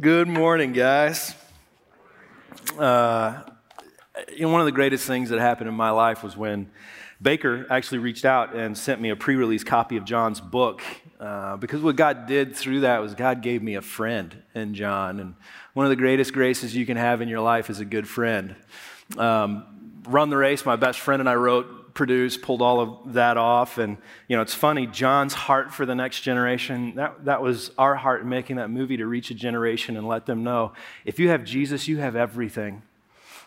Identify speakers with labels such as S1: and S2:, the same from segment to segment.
S1: Good morning, guys. Uh, you know, one of the greatest things that happened in my life was when Baker actually reached out and sent me a pre release copy of John's book. Uh, because what God did through that was God gave me a friend in John. And one of the greatest graces you can have in your life is a good friend. Um, Run the Race, my best friend and I wrote produced, pulled all of that off. And, you know, it's funny, John's heart for the next generation, that, that was our heart in making that movie to reach a generation and let them know if you have Jesus, you have everything.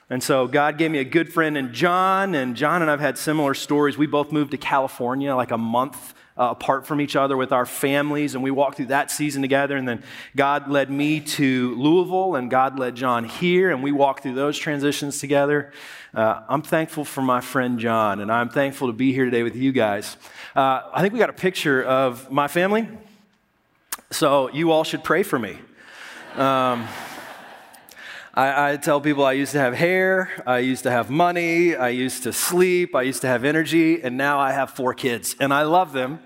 S1: And so God gave me a good friend in John, and John and I've had similar stories. We both moved to California like a month uh, apart from each other with our families, and we walked through that season together. And then God led me to Louisville, and God led John here, and we walked through those transitions together. Uh, I'm thankful for my friend John, and I'm thankful to be here today with you guys. Uh, I think we got a picture of my family, so you all should pray for me. Um, I, I, tell people I used to have hair, I used to have money, I used to sleep, I used to have energy, and now I have four kids, and I love them.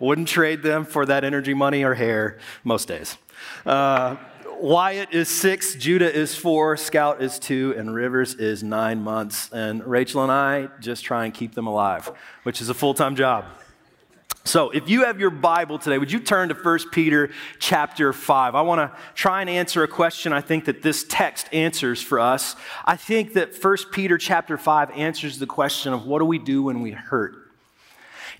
S1: Wouldn't trade them for that energy, money, or hair most days. Uh, Wyatt is six, Judah is four, Scout is two, and Rivers is nine months. And Rachel and I just try and keep them alive, which is a full time job. So, if you have your Bible today, would you turn to 1 Peter chapter 5? I want to try and answer a question I think that this text answers for us. I think that 1 Peter chapter 5 answers the question of what do we do when we hurt?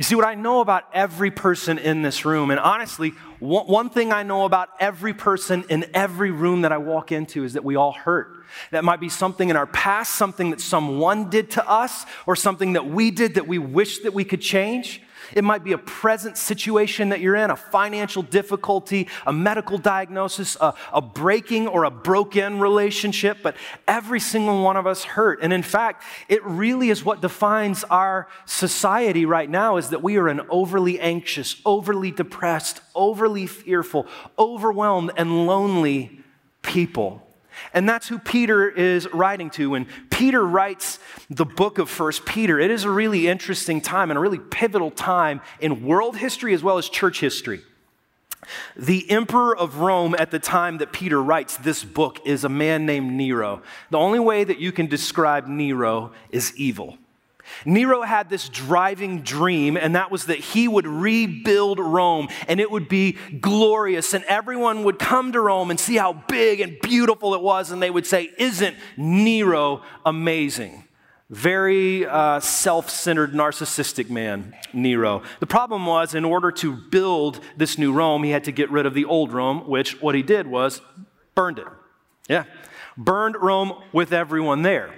S1: You see, what I know about every person in this room, and honestly, one thing I know about every person in every room that I walk into is that we all hurt. That might be something in our past, something that someone did to us, or something that we did that we wish that we could change. It might be a present situation that you're in, a financial difficulty, a medical diagnosis, a, a breaking or a broken relationship, but every single one of us hurt. And in fact, it really is what defines our society right now is that we are an overly anxious, overly depressed, overly fearful, overwhelmed, and lonely people. And that's who Peter is writing to. When Peter writes the book of First Peter, it is a really interesting time and a really pivotal time in world history as well as church history. The emperor of Rome at the time that Peter writes this book is a man named Nero. The only way that you can describe Nero is evil. Nero had this driving dream, and that was that he would rebuild Rome and it would be glorious, and everyone would come to Rome and see how big and beautiful it was, and they would say, Isn't Nero amazing? Very uh, self centered, narcissistic man, Nero. The problem was, in order to build this new Rome, he had to get rid of the old Rome, which what he did was burned it. Yeah. Burned Rome with everyone there.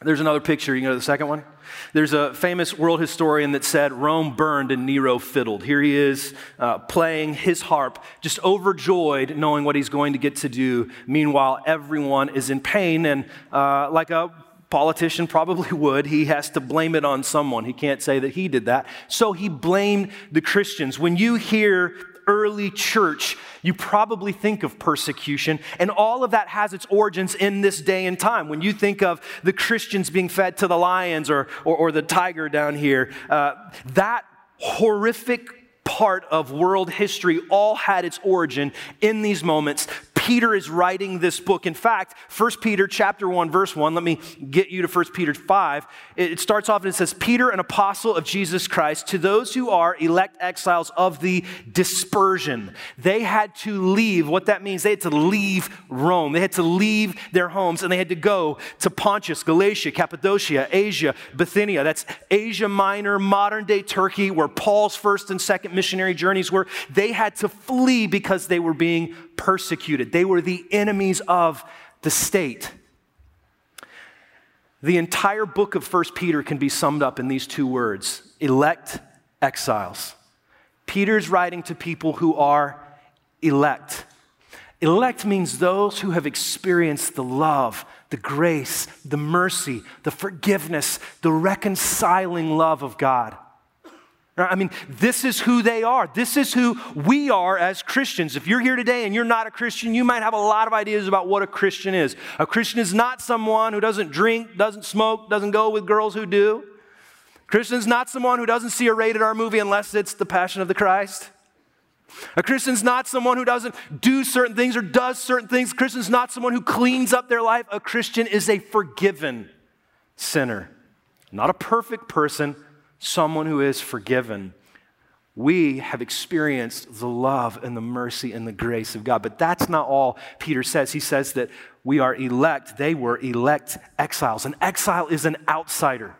S1: There's another picture. You can go to the second one. There's a famous world historian that said Rome burned and Nero fiddled. Here he is uh, playing his harp, just overjoyed knowing what he's going to get to do. Meanwhile, everyone is in pain, and uh, like a politician probably would, he has to blame it on someone. He can't say that he did that. So he blamed the Christians. When you hear early church, you probably think of persecution. And all of that has its origins in this day and time. When you think of the Christians being fed to the lions or, or, or the tiger down here, uh, that horrific part of world history all had its origin in these moments Peter is writing this book. In fact, 1 Peter chapter 1 verse 1, let me get you to 1 Peter 5. It starts off and it says, "Peter, an apostle of Jesus Christ, to those who are elect exiles of the dispersion." They had to leave. What that means, they had to leave Rome. They had to leave their homes and they had to go to Pontus, Galatia, Cappadocia, Asia, Bithynia. That's Asia Minor, modern day Turkey, where Paul's first and second missionary journeys were. They had to flee because they were being persecuted. They were the enemies of the state. The entire book of 1 Peter can be summed up in these two words elect exiles. Peter's writing to people who are elect. Elect means those who have experienced the love, the grace, the mercy, the forgiveness, the reconciling love of God. I mean, this is who they are. This is who we are as Christians. If you're here today and you're not a Christian, you might have a lot of ideas about what a Christian is. A Christian is not someone who doesn't drink, doesn't smoke, doesn't go with girls who do. Christian is not someone who doesn't see a rated R movie unless it's The Passion of the Christ. A Christian's not someone who doesn't do certain things or does certain things. A Christian's not someone who cleans up their life. A Christian is a forgiven sinner, not a perfect person, someone who is forgiven. We have experienced the love and the mercy and the grace of God. But that's not all Peter says. He says that we are elect. They were elect exiles. An exile is an outsider.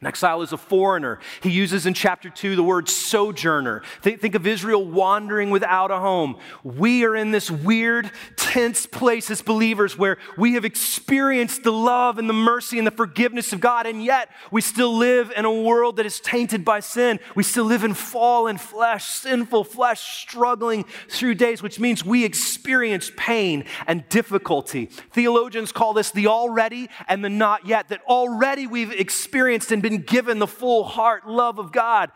S1: An exile is a foreigner. He uses in chapter 2 the word sojourner. Think, think, of Israel wandering without a home. We are in this weird, tense place as believers where we have experienced the love and the mercy and the forgiveness of God, and yet we still live in a world that is tainted by sin. We still live in fallen flesh, sinful flesh, struggling through days, which means we experience pain and difficulty. Theologians call this the already and the not yet, that already we've experienced and been been given the full heart love of God.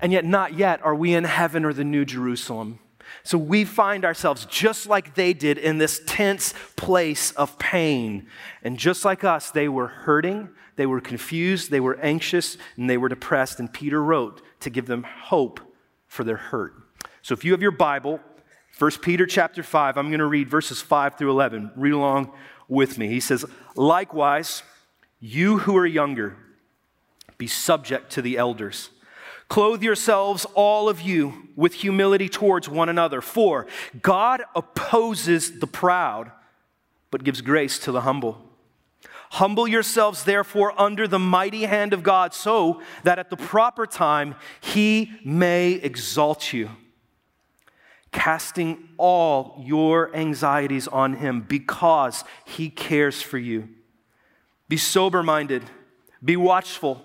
S1: And yet, not yet are we in heaven or the New Jerusalem. So we find ourselves just like they did in this tense place of pain. And just like us, they were hurting, they were confused, they were anxious, and they were depressed. And Peter wrote to give them hope for their hurt. So if you have your Bible, 1 Peter chapter 5, I'm going to read verses 5 through 11. Read along with me. He says, Likewise, you who are younger, be subject to the elders. Clothe yourselves, all of you, with humility towards one another. For God opposes the proud, but gives grace to the humble. Humble yourselves, therefore, under the mighty hand of God, so that at the proper time he may exalt you, casting all your anxieties on him because he cares for you. Be sober minded, be watchful.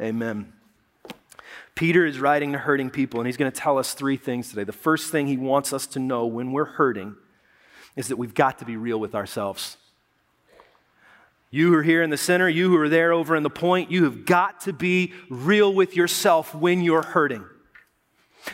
S1: Amen. Peter is writing to hurting people, and he's going to tell us three things today. The first thing he wants us to know when we're hurting is that we've got to be real with ourselves. You who are here in the center, you who are there over in the point, you have got to be real with yourself when you're hurting.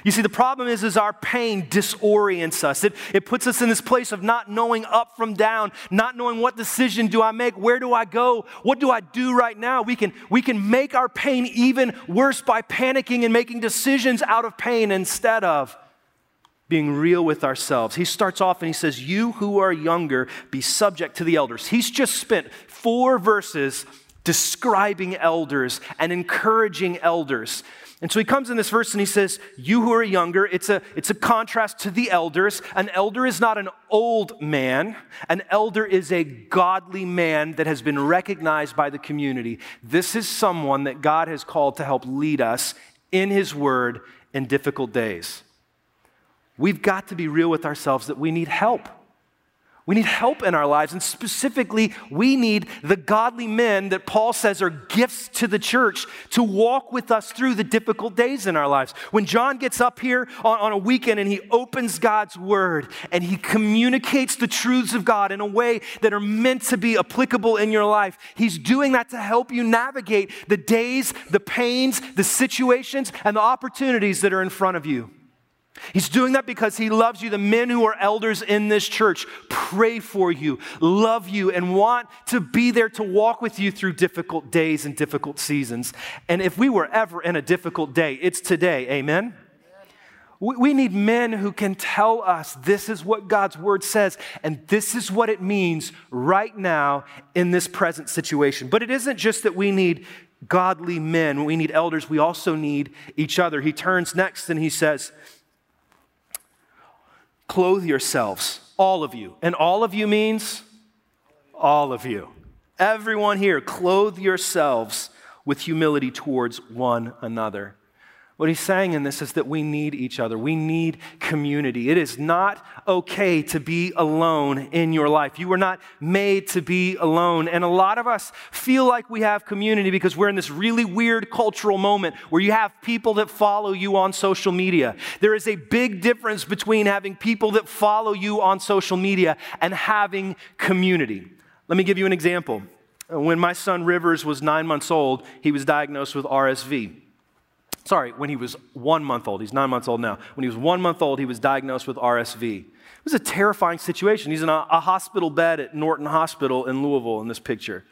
S1: You see, the problem is, is our pain disorients us. It, it puts us in this place of not knowing up from down, not knowing what decision do I make, where do I go, what do I do right now. We can, we can make our pain even worse by panicking and making decisions out of pain instead of being real with ourselves. He starts off and he says, You who are younger, be subject to the elders. He's just spent four verses describing elders and encouraging elders. And so he comes in this verse and he says, You who are younger, it's a, it's a contrast to the elders. An elder is not an old man, an elder is a godly man that has been recognized by the community. This is someone that God has called to help lead us in his word in difficult days. We've got to be real with ourselves that we need help. We need help in our lives, and specifically, we need the godly men that Paul says are gifts to the church to walk with us through the difficult days in our lives. When John gets up here on, on, a weekend and he opens God's word and he communicates the truths of God in a way that are meant to be applicable in your life, he's doing that to help you navigate the days, the pains, the situations, and the opportunities that are in front of you. He's doing that because he loves you. The men who are elders in this church pray for you, love you, and want to be there to walk with you through difficult days and difficult seasons. And if we were ever in a difficult day, it's today. Amen? We need men who can tell us this is what God's word says, and this is what it means right now in this present situation. But it isn't just that we need godly men, we need elders, we also need each other. He turns next and he says, Clothe yourselves, all of you. And all of you means all of you. Everyone here, clothe yourselves with humility towards one another. What he's saying in this is that we need each other. We need community. It is not okay to be alone in your life. You were not made to be alone. And a lot of us feel like we have community because we're in this really weird cultural moment where you have people that follow you on social media. There is a big difference between having people that follow you on social media and having community. Let me give you an example. When my son Rivers was nine months old, he was diagnosed with RSV. Sorry, when he was one month old. He's nine months old now. When he was one month old, he was diagnosed with RSV. It was a terrifying situation. He's in a, a hospital bed at Norton Hospital in Louisville in this picture.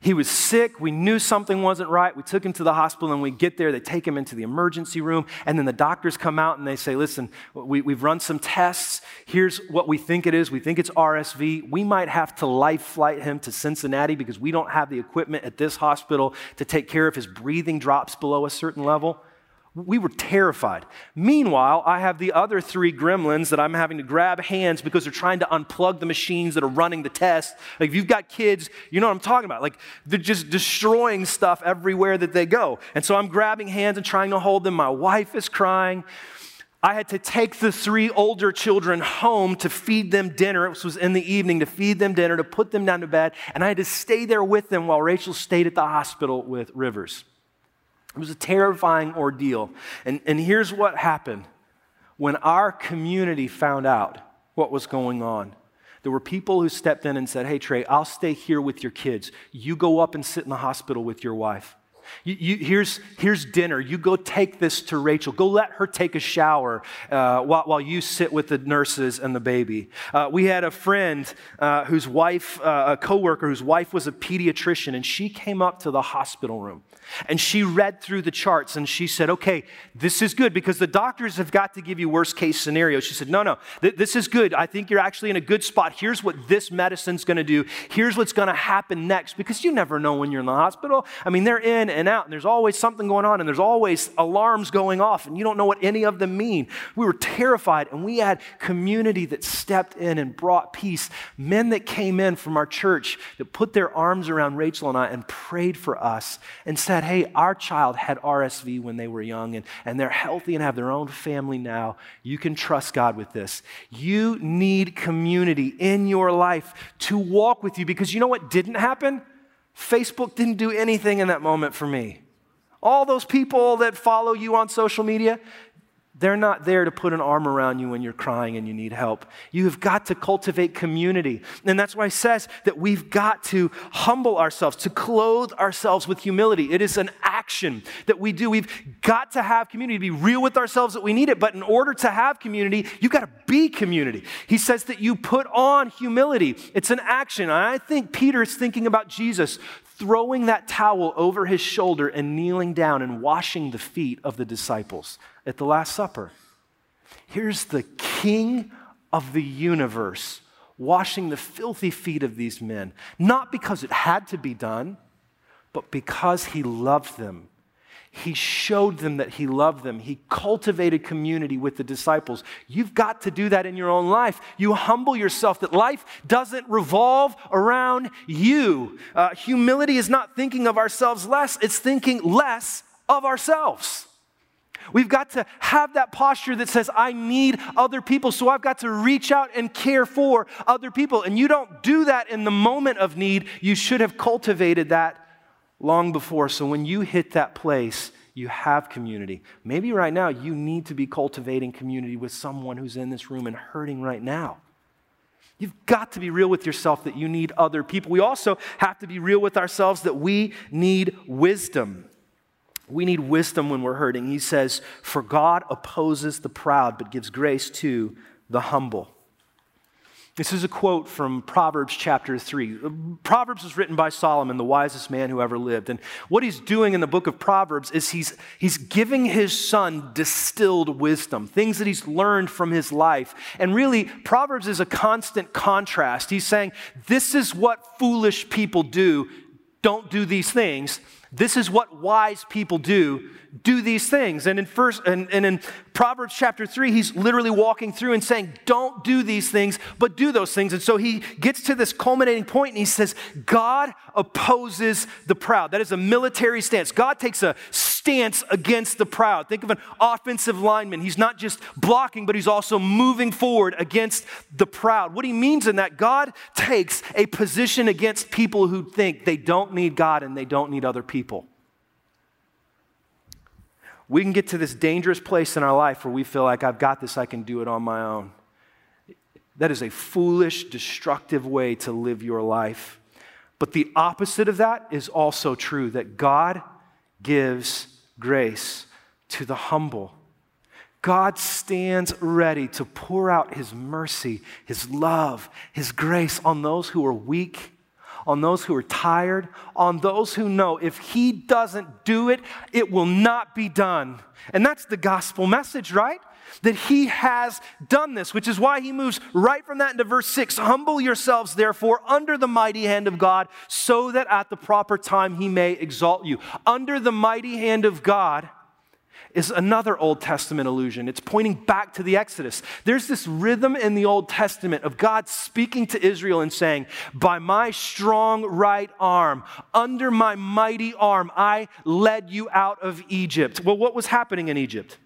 S1: He was sick. We knew something wasn't right. We took him to the hospital, and we get there. They take him into the emergency room, and then the doctors come out and they say, Listen, we, have run some tests. Here's what we think it is. We think it's RSV. We might have to life flight him to Cincinnati because we don't have the equipment at this hospital to take care of his breathing drops below a certain level. We were terrified. Meanwhile, I have the other three gremlins that I'm having to grab hands because they're trying to unplug the machines that are running the test. Like, if you've got kids, you know what I'm talking about. Like, they're just destroying stuff everywhere that they go. And so I'm grabbing hands and trying to hold them. My wife is crying. I had to take the three older children home to feed them dinner. It was in the evening to feed them dinner, to put them down to bed. And I had to stay there with them while Rachel stayed at the hospital with Rivers. It was a terrifying ordeal. And, and here's what happened when our community found out what was going on. There were people who stepped in and said, Hey, Trey, I'll stay here with your kids. You go up and sit in the hospital with your wife. You, you, here's, here's dinner. You go take this to Rachel. Go let her take a shower uh, while, while you sit with the nurses and the baby. Uh, we had a friend uh, whose wife, uh, a coworker whose wife was a pediatrician, and she came up to the hospital room and she read through the charts and she said, Okay, this is good because the doctors have got to give you worst case scenarios. She said, No, no, th- this is good. I think you're actually in a good spot. Here's what this medicine's going to do. Here's what's going to happen next because you never know when you're in the hospital. I mean, they're in and out, and there's always something going on, and there's always alarms going off, and you don't know what any of them mean. We were terrified, and we had community that stepped in and brought peace. Men that came in from our church that put their arms around Rachel and I and prayed for us and said, Hey, our child had RSV when they were young, and, and they're healthy and have their own family now. You can trust God with this. You need community in your life to walk with you because you know what didn't happen? Facebook didn't do anything in that moment for me. All those people that follow you on social media, they're not there to put an arm around you when you're crying and you need help. You have got to cultivate community. And that's why it says that we've got to humble ourselves, to clothe ourselves with humility. It is an action that we do. We've got to have community, to be real with ourselves that we need it. But in order to have community, you've got to be community. He says that you put on humility. It's an action. And I think Peter is thinking about Jesus throwing that towel over his shoulder and kneeling down and washing the feet of the disciples at the Last Supper. Here's the king of the universe washing the filthy feet of these men, not because it had to be done, but because he loved them he showed them that He loved them. He cultivated community with the disciples. You've got to do that in your own life. You humble yourself that life doesn't revolve around you. Uh, humility is not thinking of ourselves less, it's thinking less of ourselves. We've got to have that posture that says, I need other people, so I've got to reach out and care for other people. And you don't do that in the moment of need. You should have cultivated that long before. So when you hit that place, you have community. Maybe right now you need to be cultivating community with someone who's in this room and hurting right now. You've got to be real with yourself that you need other people. We also have to be real with ourselves that we need wisdom. We need wisdom when we're hurting. He says, For God opposes the proud, but gives grace to the humble. This is a quote from Proverbs chapter 3. Proverbs was written by Solomon, the wisest man who ever lived. And what he's doing in the book of Proverbs is he's, he's giving his son distilled wisdom, things that he's learned from his life. And really, Proverbs is a constant contrast. He's saying, This is what foolish people do. Don't do these things. This is what wise people do. Do these things. And in first and, and in Proverbs chapter 3, he's literally walking through and saying, Don't do these things, but do those things. And so he gets to this culminating point and he says, God opposes the proud. That is a military stance. God takes a stance against the proud. Think of an offensive lineman. He's not just blocking, but he's also moving forward against the proud. What he means in that, God takes a position against people who think they don't need God and they don't need other people. We can get to this dangerous place in our life where we feel like, I've got this, I can do it on my own. That is a foolish, destructive way to live your life. But the opposite of that is also true that God gives grace to the humble. God stands ready to pour out his mercy, his love, his grace on those who are weak, on those who are tired, on those who know if he doesn't do it, it will not be done. And that's the gospel message, right? That he has done this, which is why he moves right from that into verse 6 Humble yourselves, therefore, under the mighty hand of God, so that at the proper time he may exalt you. Under the mighty hand of God is another Old Testament allusion. It's pointing back to the Exodus. There's this rhythm in the Old Testament of God speaking to Israel and saying, By my strong right arm, under my mighty arm, I led you out of Egypt. Well, what was happening in Egypt?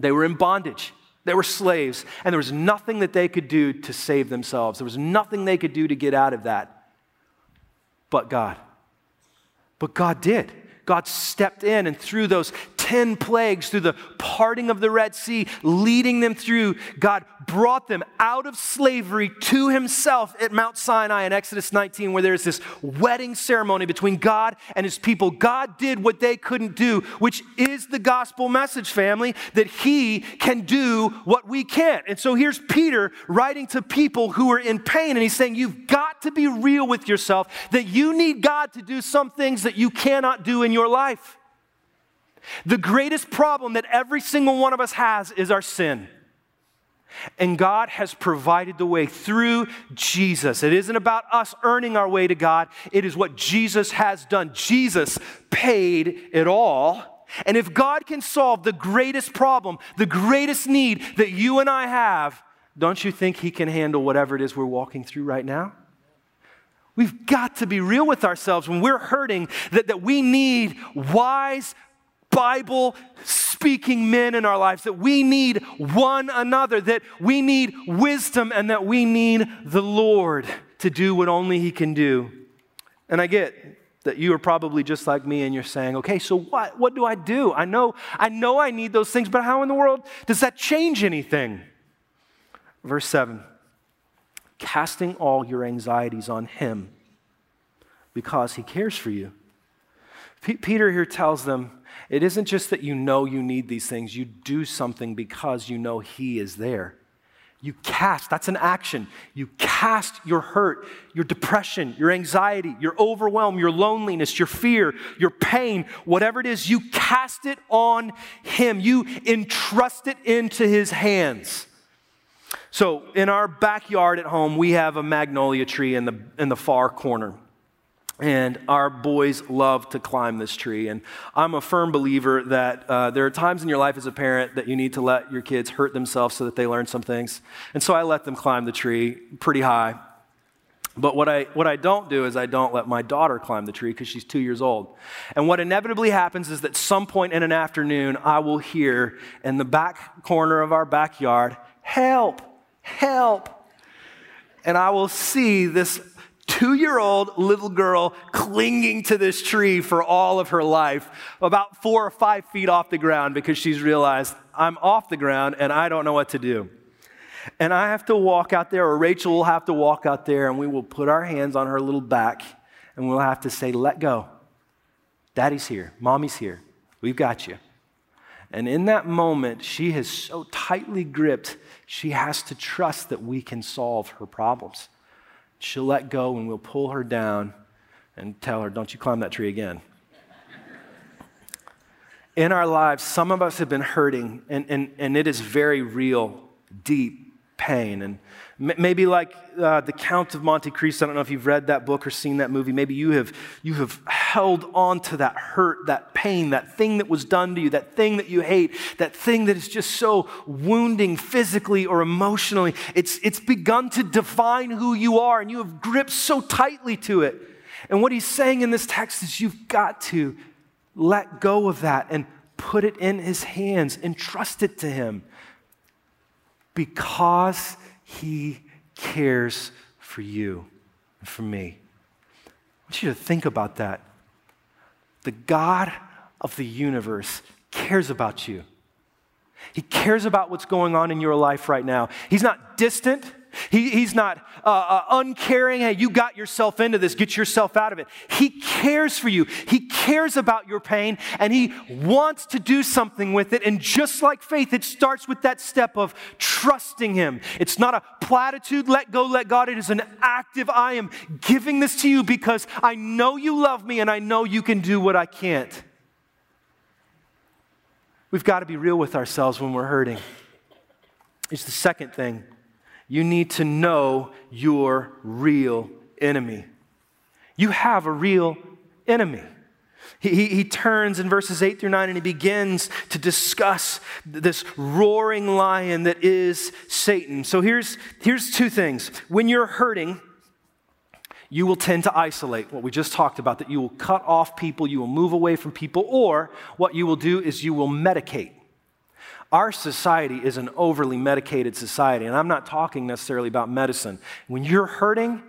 S1: They were in bondage. They were slaves, and there was nothing that they could do to save themselves. There was nothing they could do to get out of that but God. But God did. God stepped in and through those 10 plagues, through the parting of the Red Sea, leading them through, God brought them out of slavery to Himself at Mount Sinai in Exodus 19, where there's this wedding ceremony between God and His people. God did what they couldn't do, which is the gospel message, family, that He can do what we can't. And so here's Peter writing to people who are in pain, and he's saying, You've got to be real with yourself that you need God to do some things that you cannot do in your life. The greatest problem that every single one of us has is our sin. And God has provided the way through Jesus. It isn't about us earning our way to God, it is what Jesus has done. Jesus paid it all. And if God can solve the greatest problem, the greatest need that you and I have, don't you think He can handle whatever it is we're walking through right now? We've got to be real with ourselves when we're hurting that, that we need wise, Bible speaking men in our lives, that we need one another, that we need wisdom, and that we need the Lord to do what only He can do. And I get that you are probably just like me and you're saying, okay, so what, what do I do? I know, I know I need those things, but how in the world does that change anything? Verse 7 casting all your anxieties on Him because He cares for you. P- Peter here tells them, it isn't just that you know you need these things, you do something because you know He is there. You cast, that's an action. You cast your hurt, your depression, your anxiety, your overwhelm, your loneliness, your fear, your pain, whatever it is, you cast it on Him. You entrust it into His hands. So, in our backyard at home, we have a magnolia tree in the, in the far corner. And our boys love to climb this tree. And I'm a firm believer that uh, there are times in your life as a parent that you need to let your kids hurt themselves so that they learn some things. And so I let them climb the tree pretty high. But what I, what I don't do is I don't let my daughter climb the tree because she's two years old. And what inevitably happens is that some point in an afternoon, I will hear in the back corner of our backyard, help, help. And I will see this two year old little girl clinging to this tree for all of her life, about four or five feet off the ground because she's realized I'm off the ground and I don't know what to do. And I have to walk out there, or Rachel will have to walk out there, and we will put our hands on her little back and we'll have to say, Let go. Daddy's here. Mommy's here. We've got you. And in that moment, she has so tightly gripped, she has to trust that we can solve her problems. She'll let go and we'll pull her down and tell her, Don't you climb that tree again. In our lives, some of us have been hurting, and, and, and it is very real, deep pain. And maybe like uh, the Count of Monte Cristo, I don't know if you've read that book or seen that movie. Maybe you have, you have held on to that hurt, that pain, that thing that was done to you, that thing that you hate, that thing that is just so wounding physically or emotionally. It's, it's begun to define who you are, and you have gripped so tightly to it. And what he's saying in this text is you've got to let go of that and put it in his hands and trust it to him because he cares for you and for me. I want you to think about that. The God of the universe cares about you. He cares about what's going on in your life right now. He's not distant. He, he's not uh, uh, uncaring. Hey, you got yourself into this. Get yourself out of it. He cares for you. He cares about your pain and he wants to do something with it. And just like faith, it starts with that step of trusting him. It's not a platitude, let go, let God. It is an active, I am giving this to you because I know you love me and I know you can do what I can't. We've got to be real with ourselves when we're hurting. It's the second thing. You need to know your real enemy. You have a real enemy. He, he, he, turns in verses 8 through 9 and he begins to discuss this roaring lion that is Satan. So here's, here's two things. When you're hurting, you will tend to isolate, what we just talked about, that you will cut off people, you will move away from people, or what you will do is you will medicate. Our society is an overly medicated society, and I'm not talking necessarily about medicine. When you're hurting,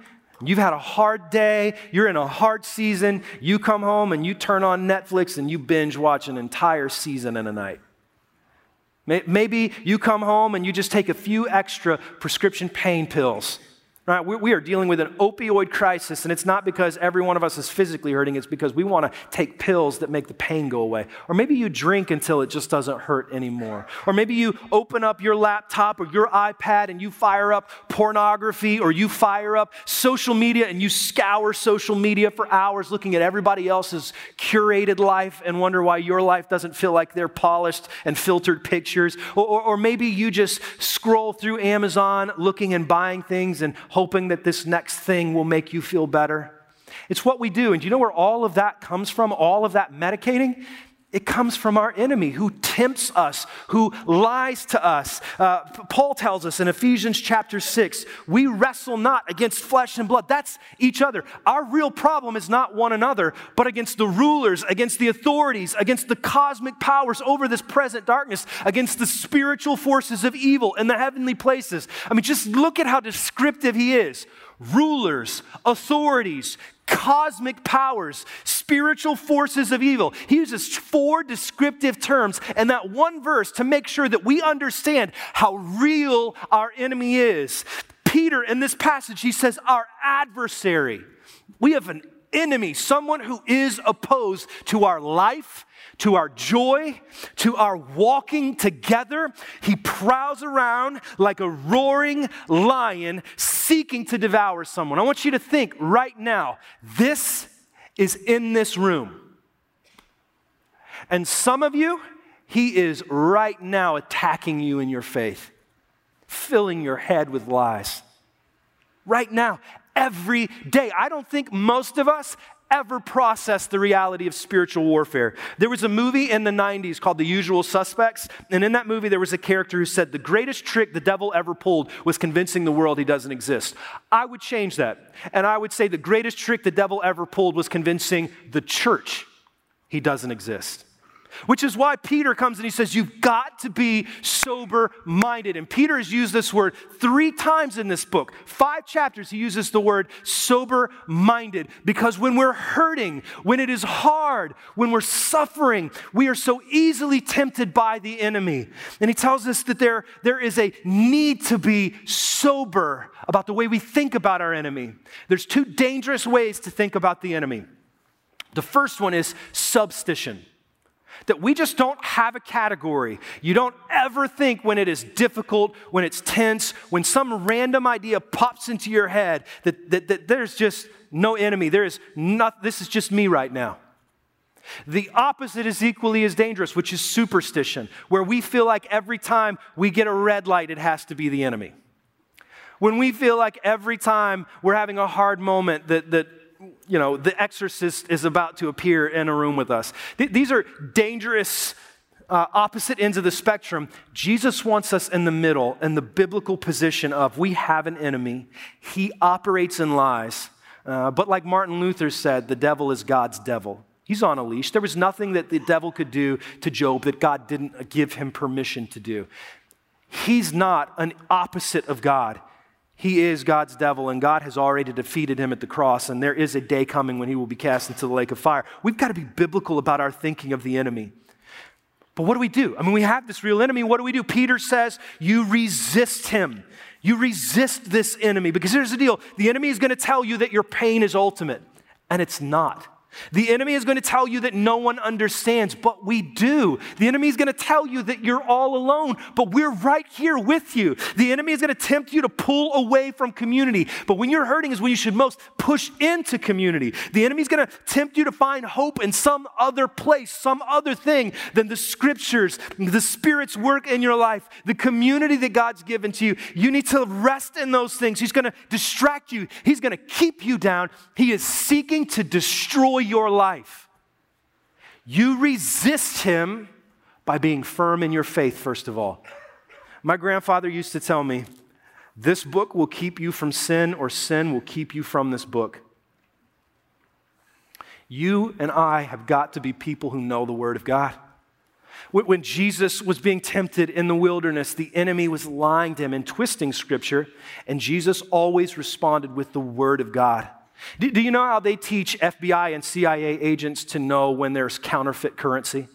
S1: You've had a hard day, you're in a hard season, you come home and you turn on Netflix and you binge watch an entire season in a night. Maybe you come home and you just take a few extra prescription pain pills Right? We are dealing with an opioid crisis, and it's not because every one of us is physically hurting, it's because we want to take pills that make the pain go away. Or maybe you drink until it just doesn't hurt anymore. Or maybe you open up your laptop or your iPad and you fire up pornography or you fire up social media and you scour social media for hours looking at everybody else's curated life and wonder why your life doesn't feel like they're polished and filtered pictures. Or, or, or maybe you just scroll through Amazon looking and buying things and hoping that this next thing will make you feel better. It's what we do. And do you know where all of that comes from? All of that medicating? It comes from our enemy who tempts us, who lies to us. Uh, Paul tells us in Ephesians chapter 6 we wrestle not against flesh and blood. That's each other. Our real problem is not one another, but against the rulers, against the authorities, against the cosmic powers over this present darkness, against the spiritual forces of evil in the heavenly places. I mean, just look at how descriptive he is rulers, authorities, cosmic powers, spiritual forces of evil. He uses four descriptive terms in that one verse to make sure that we understand how real our enemy is. Peter, in this passage, he says, Our adversary. We have an enemy, someone who is opposed to our life to our joy, to our walking together. He prowls around like a roaring lion seeking to devour someone. I want you to think right now this is in this room. And some of you, he is right now attacking you in your faith, filling your head with lies. Right now, every day. I don't think most of us ever process the reality of spiritual warfare. There was a movie in the 90s called The Usual Suspects, and in that movie, there was a character who said the greatest trick the devil ever pulled was convincing the world he doesn't exist. I would change that, and I would say the greatest trick the devil ever pulled was convincing the church he doesn't exist. Which is why Peter comes and he says, You've got to be sober minded. And Peter has used this word three times in this book. Five chapters, he uses the word sober minded because when we're hurting, when it is hard, when we're suffering, we are so easily tempted by the enemy. And he tells us that there, there is a need to be sober about the way we think about our enemy. There's two dangerous ways to think about the enemy. The first one is substition that we just don't have a category. You don't ever think when it is difficult, when it's tense, when some random idea pops into your head that, that, that there's just no enemy. There is not, this is just me right now. The opposite is equally as dangerous, which is superstition, where we feel like every time we get a red light, it has to be the enemy. When we feel like every time we're having a hard moment that, that you know, the exorcist is about to appear in a room with us. Th- these are dangerous uh, opposite ends of the spectrum. Jesus wants us in the middle, in the biblical position of we have an enemy, he operates in lies. Uh, but like Martin Luther said, the devil is God's devil. He's on a leash. There was nothing that the devil could do to Job that God didn't give him permission to do. He's not an opposite of God. He is God's devil, and God has already defeated him at the cross, and there is a day coming when he will be cast into the lake of fire. We've got to be biblical about our thinking of the enemy. But what do we do? I mean, we have this real enemy. What do we do? Peter says, You resist him. You resist this enemy. Because here's the deal the enemy is going to tell you that your pain is ultimate, and it's not. The enemy is going to tell you that no one understands, but we do. The enemy is going to tell you that you're all alone, but we're right here with you. The enemy is going to tempt you to pull away from community, but when you're hurting is when you should most push into community. The enemy is going to tempt you to find hope in some other place, some other thing than the scriptures, the Spirit's work in your life, the community that God's given to you. You need to rest in those things. He's going to distract you, He's going to keep you down. He is seeking to destroy your life. You resist him by being firm in your faith, first of all. My grandfather used to tell me, This book will keep you from sin, or sin will keep you from this book. You and I have got to be people who know the Word of God. When Jesus was being tempted in the wilderness, the enemy was lying to him and twisting Scripture, and Jesus always responded with the Word of God. Do, do you know how they teach FBI and CIA agents to know when there's counterfeit currency?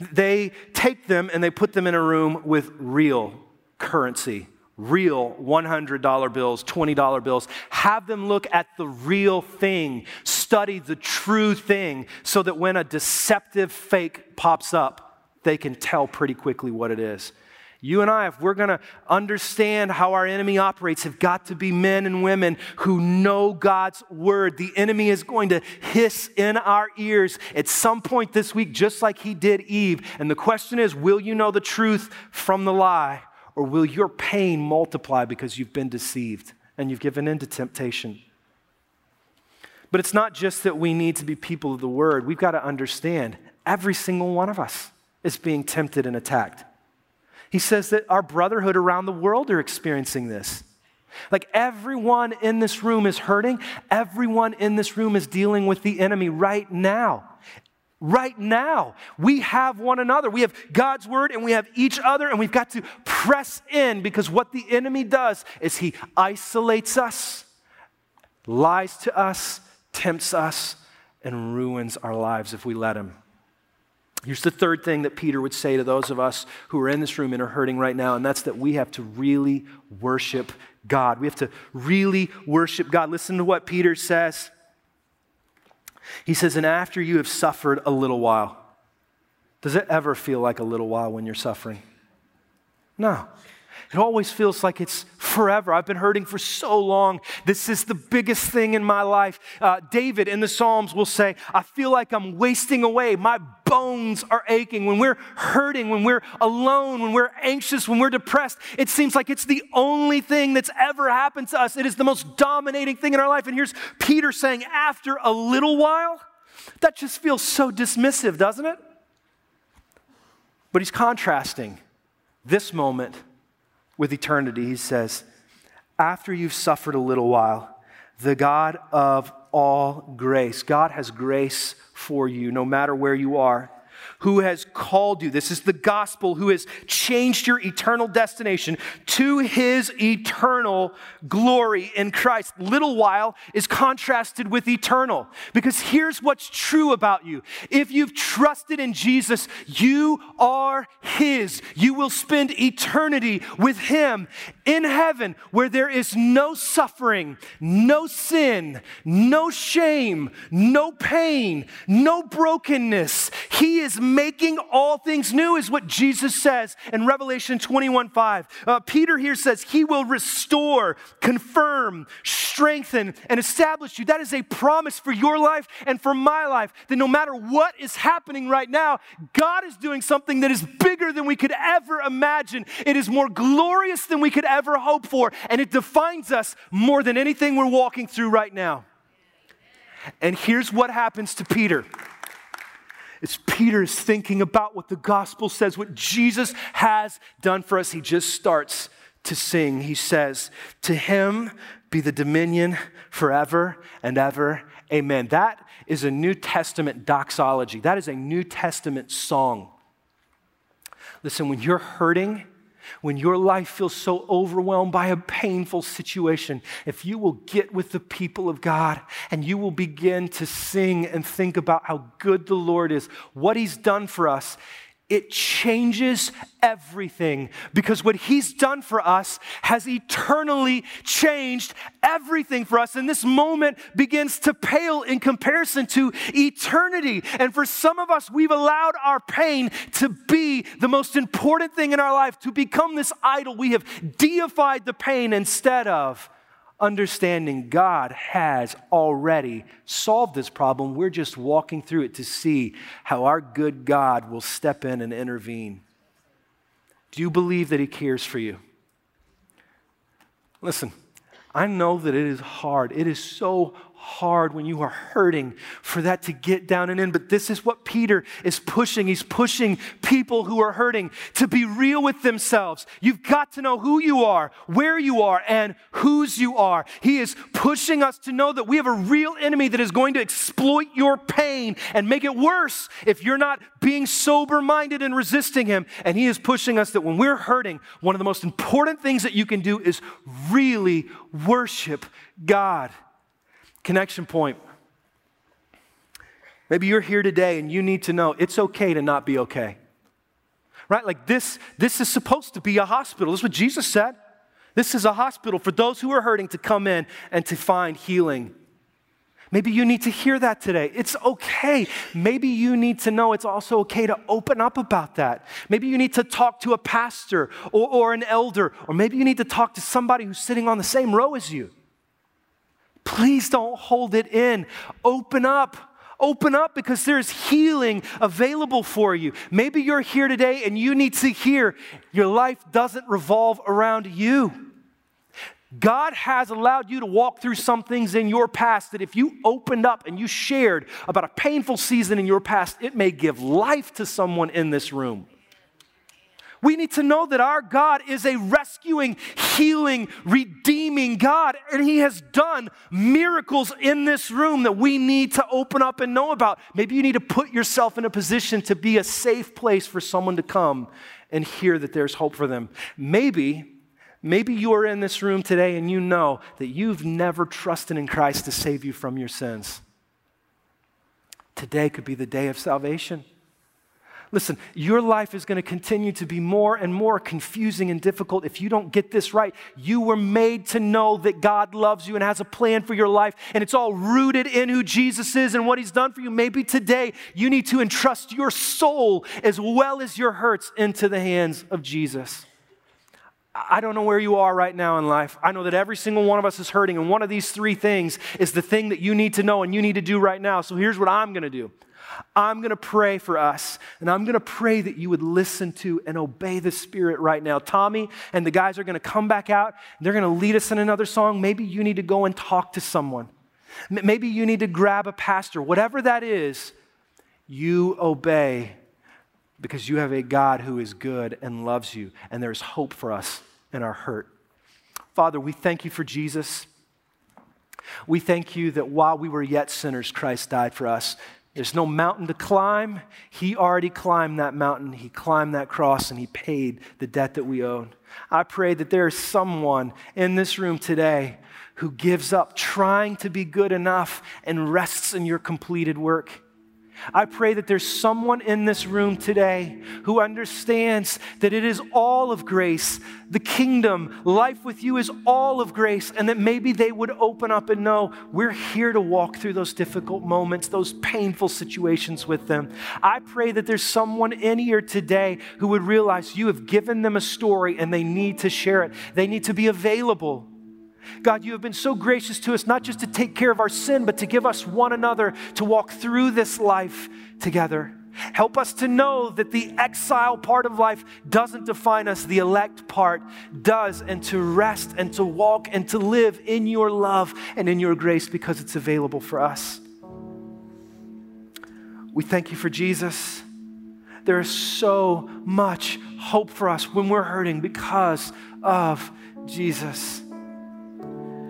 S1: They take them and they put them in a room with real currency, real $100 bills, $20 bills. Have them look at the real thing, study the true thing, so that when a deceptive fake pops up, they can tell pretty quickly what it is. You and I, if we're going to understand how our enemy operates, have got to be men and women who know God's word. The enemy is going to hiss in our ears at some point this week, just like he did Eve. And the question is will you know the truth from the lie, or will your pain multiply because you've been deceived and you've given in to temptation? But it's not just that we need to be people of the word, we've got to understand every single one of us is being tempted and attacked. He says that our brotherhood around the world are experiencing this. Like everyone in this room is hurting, everyone in this room is dealing with the enemy right now. Right now, we have one another. We have God's word and we have each other, and we've got to press in because what the enemy does is he isolates us, lies to us, tempts us, and ruins our lives if we let him. Here's the third thing that Peter would say to those of us who are in this room and are hurting right now, and that's that we have to really worship God. We have to really worship God. Listen to what Peter says. He says, And after you have suffered a little while, does it ever feel like a little while when you're suffering? No. It always feels like it's forever. I've been hurting for so long. This is the biggest thing in my life. Uh, David in the Psalms will say, I feel like I'm wasting away. My bones are aching. When we're hurting, when we're alone, when we're anxious, when we're depressed, it seems like it's the only thing that's ever happened to us. It is the most dominating thing in our life. And here's Peter saying, after a little while, that just feels so dismissive, doesn't it? But he's contrasting this moment with eternity, he says, after you've suffered a little while, the God of all grace, God has grace for you no matter where you are who has called you. This is the gospel who has changed your eternal destination to his eternal glory in Christ. Little while is contrasted with eternal because here's what's true about you. If you've trusted in Jesus, you are his. You will spend eternity with him in heaven where there is no suffering, no sin, no shame, no pain, no brokenness. He is making all things new, is what Jesus says in Revelation 21 5. Uh, Peter here says, He will restore, confirm, strengthen, and establish you. That is a promise for your life and for my life that no matter what is happening right now, God is doing something that is bigger than we could ever imagine. It is more glorious than we could ever hope for, and it defines us more than anything we're walking through right now. And here's what happens to Peter as Peter is thinking about what the gospel says, what Jesus has done for us, he just starts to sing. He says, To him be the dominion forever and ever. Amen. That is a New Testament doxology. That is a New Testament song. Listen, when you're hurting, when your life feels so overwhelmed by a painful situation, if you will get with the people of God and you will begin to sing and think about how good the Lord is, what He's done for us, it changes everything because what he's done for us has eternally changed everything for us. And this moment begins to pale in comparison to eternity. And for some of us, we've allowed our pain to be the most important thing in our life, to become this idol. We have deified the pain instead of understanding God has already solved this problem. We're just walking through it to see how our good God will step in and intervene. Do you believe that He cares for you? Listen, I know that it is hard. It is so hard when you are hurting for that to get down and in. But this is what Peter is pushing. He's pushing people who are hurting to be real with themselves. You've got to know who you are, where you are, and whose you are. He is pushing us to know that we have a real enemy that is going to exploit your pain and make it worse if you're not being sober minded and resisting him. And he is pushing us that when we're hurting, one of the most important things that you can do is really worship God. Connection point. Maybe you're here today and you need to know it's okay to not be okay. Right? Like this, this is supposed to be a hospital. This is what Jesus said. This is a hospital for those who are hurting to come in and to find healing. Maybe you need to hear that today. It's okay. Maybe you need to know it's also okay to open up about that. Maybe you need to talk to a pastor or, or an elder, or maybe you need to talk to somebody who's sitting on the same row as you. Please don't hold it in. Open up. Open up because there's healing available for you. Maybe you're here today and you need to hear your life doesn't revolve around you. God has allowed you to walk through some things in your past that if you opened up and you shared about a painful season in your past, it may give life to someone in this room. We need to know that our God is a rescuing, healing, redeeming God, and He has done miracles in this room that we need to open up and know about. Maybe you need to put yourself in a position to be a safe place for someone to come and hear that there's hope for them. Maybe. Maybe you are in this room today and you know that you've never trusted in Christ to save you from your sins. Today could be the day of salvation. Listen, your life is going to continue to be more and more confusing and difficult if you don't get this right. You were made to know that God loves you and has a plan for your life, and it's all rooted in who Jesus is and what He's done for you. Maybe today you need to entrust your soul as well as your hurts into the hands of Jesus. I don't know where you are right now in life. I know that every single one of us is hurting, and one of these three things is the thing that you need to know and you need to do right now. So here's what I'm going to do I'm going to pray for us, and I'm going to pray that you would listen to and obey the Spirit right now. Tommy and the guys are going to come back out, they're going to lead us in another song. Maybe you need to go and talk to someone. Maybe you need to grab a pastor. Whatever that is, you obey because you have a God who is good and loves you, and there's hope for us in our hurt. Father, we thank you for Jesus. We thank you that while we were yet sinners, Christ died for us. There's no mountain to climb. He already climbed that mountain. He climbed that cross and he paid the debt that we owed. I pray that there is someone in this room today who gives up trying to be good enough and rests in your completed work. I pray that there's someone in this room today who understands that it is all of grace. The kingdom, life with you is all of grace, and that maybe they would open up and know we're here to walk through those difficult moments, those painful situations with them. I pray that there's someone in here today who would realize you have given them a story and they need to share it, they need to be available. God, you have been so gracious to us, not just to take care of our sin, but to give us one another to walk through this life together. Help us to know that the exile part of life doesn't define us, the elect part does, and to rest and to walk and to live in your love and in your grace because it's available for us. We thank you for Jesus there is so much hope for us when we're hurting because of Jesus.